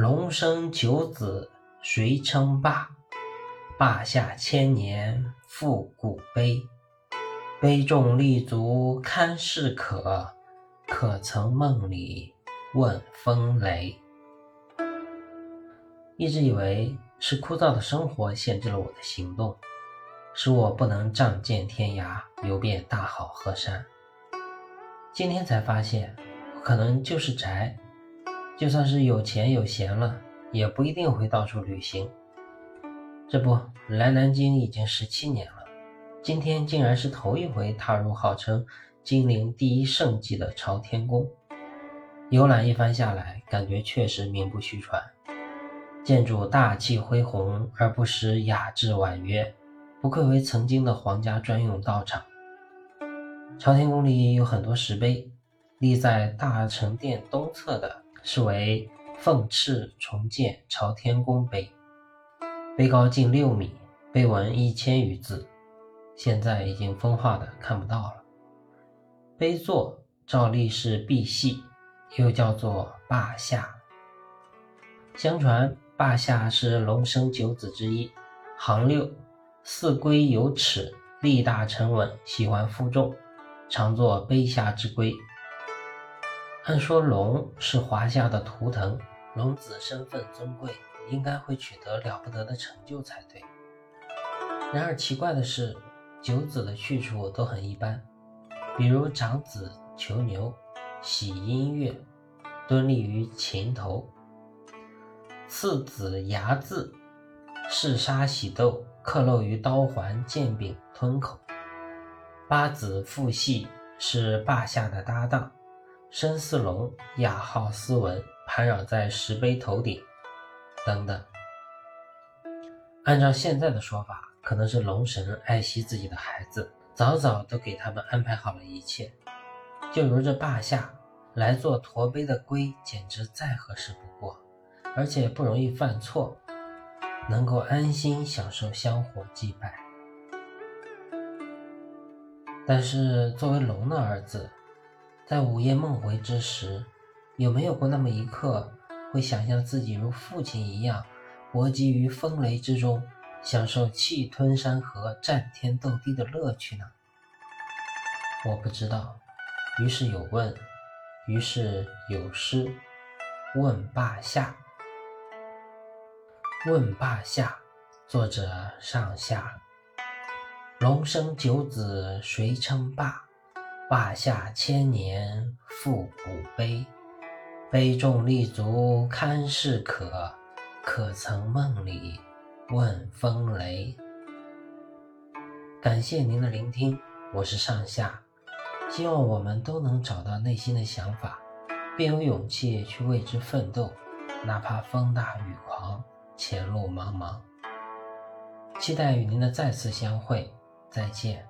龙生九子谁称霸？霸下千年复古碑。碑中立足堪是可，可曾梦里问风雷？一直以为是枯燥的生活限制了我的行动，使我不能仗剑天涯，游遍大好河山。今天才发现，可能就是宅。就算是有钱有闲了，也不一定会到处旅行。这不来南京已经十七年了，今天竟然是头一回踏入号称金陵第一胜迹的朝天宫。游览一番下来，感觉确实名不虚传。建筑大气恢宏而不失雅致婉约，不愧为曾经的皇家专用道场。朝天宫里有很多石碑，立在大成殿东侧的。是为凤翅重建朝天宫碑，碑高近六米，碑文一千余字，现在已经风化的看不到了。碑座照例是碧玺，又叫做霸下。相传霸下是龙生九子之一，行六，四龟有齿，力大沉稳，喜欢负重，常作碑下之龟。按说龙是华夏的图腾，龙子身份尊贵，应该会取得了不得的成就才对。然而奇怪的是，九子的去处都很一般，比如长子囚牛，喜音乐，蹲立于琴头；次子牙字，嗜杀喜斗，刻漏于刀环、剑柄、吞口；八子父系是霸下的搭档。身似龙，雅号斯文，盘绕在石碑头顶，等等。按照现在的说法，可能是龙神爱惜自己的孩子，早早都给他们安排好了一切。就如这霸下来做驼碑的龟，简直再合适不过，而且不容易犯错，能够安心享受香火祭拜。但是作为龙的儿子，在午夜梦回之时，有没有过那么一刻，会想象自己如父亲一样，搏击于风雷之中，享受气吞山河、战天斗地的乐趣呢？我不知道。于是有问，于是有诗，问霸下。问霸下，作者上下。龙生九子谁称霸？霸下千年复古碑，碑中立足堪是可，可曾梦里问风雷？感谢您的聆听，我是上下，希望我们都能找到内心的想法，并有勇气去为之奋斗，哪怕风大雨狂，前路茫茫。期待与您的再次相会，再见。